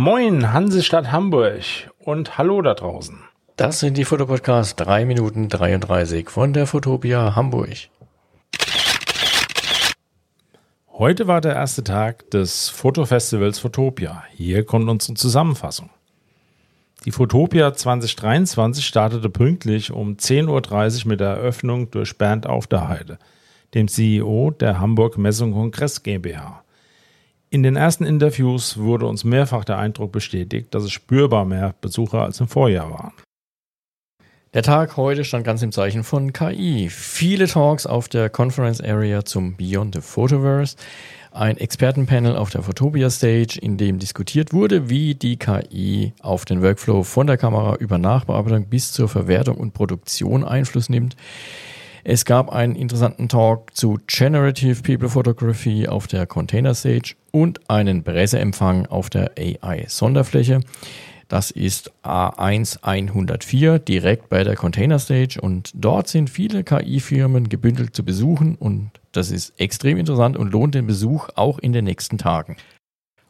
Moin, Hansestadt Hamburg und hallo da draußen. Das sind die Fotopodcasts 3 Minuten 33 von der Fotopia Hamburg. Heute war der erste Tag des Fotofestivals Fotopia. Hier kommt unsere Zusammenfassung. Die Fotopia 2023 startete pünktlich um 10.30 Uhr mit der Eröffnung durch Bernd Auf der Heide, dem CEO der Hamburg Messung Kongress GmbH. In den ersten Interviews wurde uns mehrfach der Eindruck bestätigt, dass es spürbar mehr Besucher als im Vorjahr waren. Der Tag heute stand ganz im Zeichen von KI. Viele Talks auf der Conference Area zum Beyond the Photoverse, ein Expertenpanel auf der Photopia Stage, in dem diskutiert wurde, wie die KI auf den Workflow von der Kamera über Nachbearbeitung bis zur Verwertung und Produktion Einfluss nimmt. Es gab einen interessanten Talk zu Generative People Photography auf der Container Stage und einen Presseempfang auf der AI Sonderfläche. Das ist A1 104 direkt bei der Container Stage und dort sind viele KI-Firmen gebündelt zu besuchen und das ist extrem interessant und lohnt den Besuch auch in den nächsten Tagen.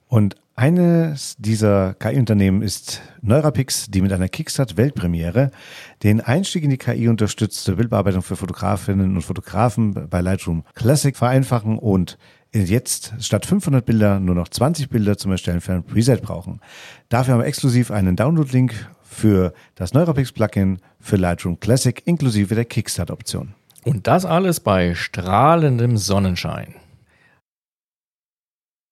Und eines dieser KI-Unternehmen ist Neurapix, die mit einer Kickstart-Weltpremiere den Einstieg in die KI unterstützte Bildbearbeitung für Fotografinnen und Fotografen bei Lightroom Classic vereinfachen und jetzt statt 500 Bilder nur noch 20 Bilder zum Erstellen für ein Preset brauchen. Dafür haben wir exklusiv einen Download-Link für das Neurapix-Plugin für Lightroom Classic inklusive der Kickstart-Option. Und das alles bei strahlendem Sonnenschein.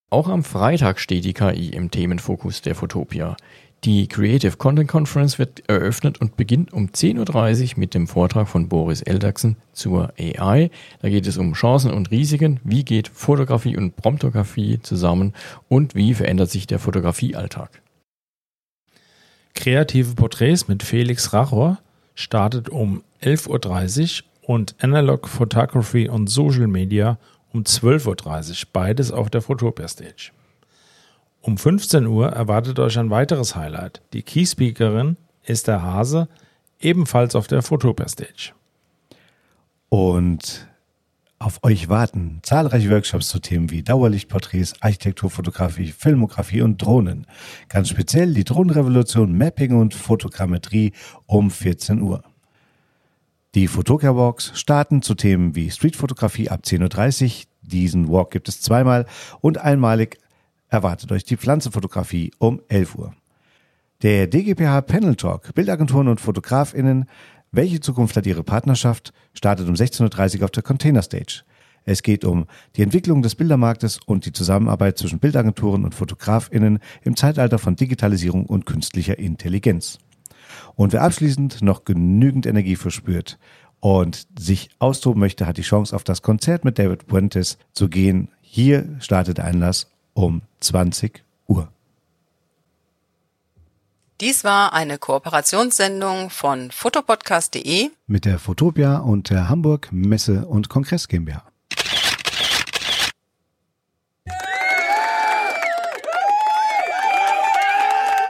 Auch am Freitag steht die KI im Themenfokus der Fotopia. Die Creative Content Conference wird eröffnet und beginnt um 10.30 Uhr mit dem Vortrag von Boris Eldachsen zur AI. Da geht es um Chancen und Risiken, wie geht Fotografie und Promptografie zusammen und wie verändert sich der Fotografiealltag. Kreative Porträts mit Felix Rachor startet um 11.30 Uhr und Analog Photography und Social Media um 12.30 Uhr, beides auf der Photopia Stage. Um 15 Uhr erwartet euch ein weiteres Highlight. Die Keyspeakerin ist der Hase, ebenfalls auf der Photopia Stage. Und auf euch warten zahlreiche Workshops zu Themen wie Dauerlichtporträts, Architekturfotografie, Filmografie und Drohnen. Ganz speziell die Drohnenrevolution, Mapping und Fotogrammetrie um 14 Uhr. Die Photocare Walks starten zu Themen wie Streetfotografie ab 10.30 Uhr. Diesen Walk gibt es zweimal und einmalig erwartet euch die Pflanzenfotografie um 11 Uhr. Der DGPH Panel Talk, Bildagenturen und FotografInnen, welche Zukunft hat ihre Partnerschaft, startet um 16.30 Uhr auf der Container Stage. Es geht um die Entwicklung des Bildermarktes und die Zusammenarbeit zwischen Bildagenturen und FotografInnen im Zeitalter von Digitalisierung und künstlicher Intelligenz. Und wer abschließend noch genügend Energie verspürt und sich austoben möchte, hat die Chance, auf das Konzert mit David Puentes zu gehen. Hier startet Einlass um 20 Uhr. Dies war eine Kooperationssendung von fotopodcast.de mit der Fotopia und der Hamburg Messe und Kongress GmbH.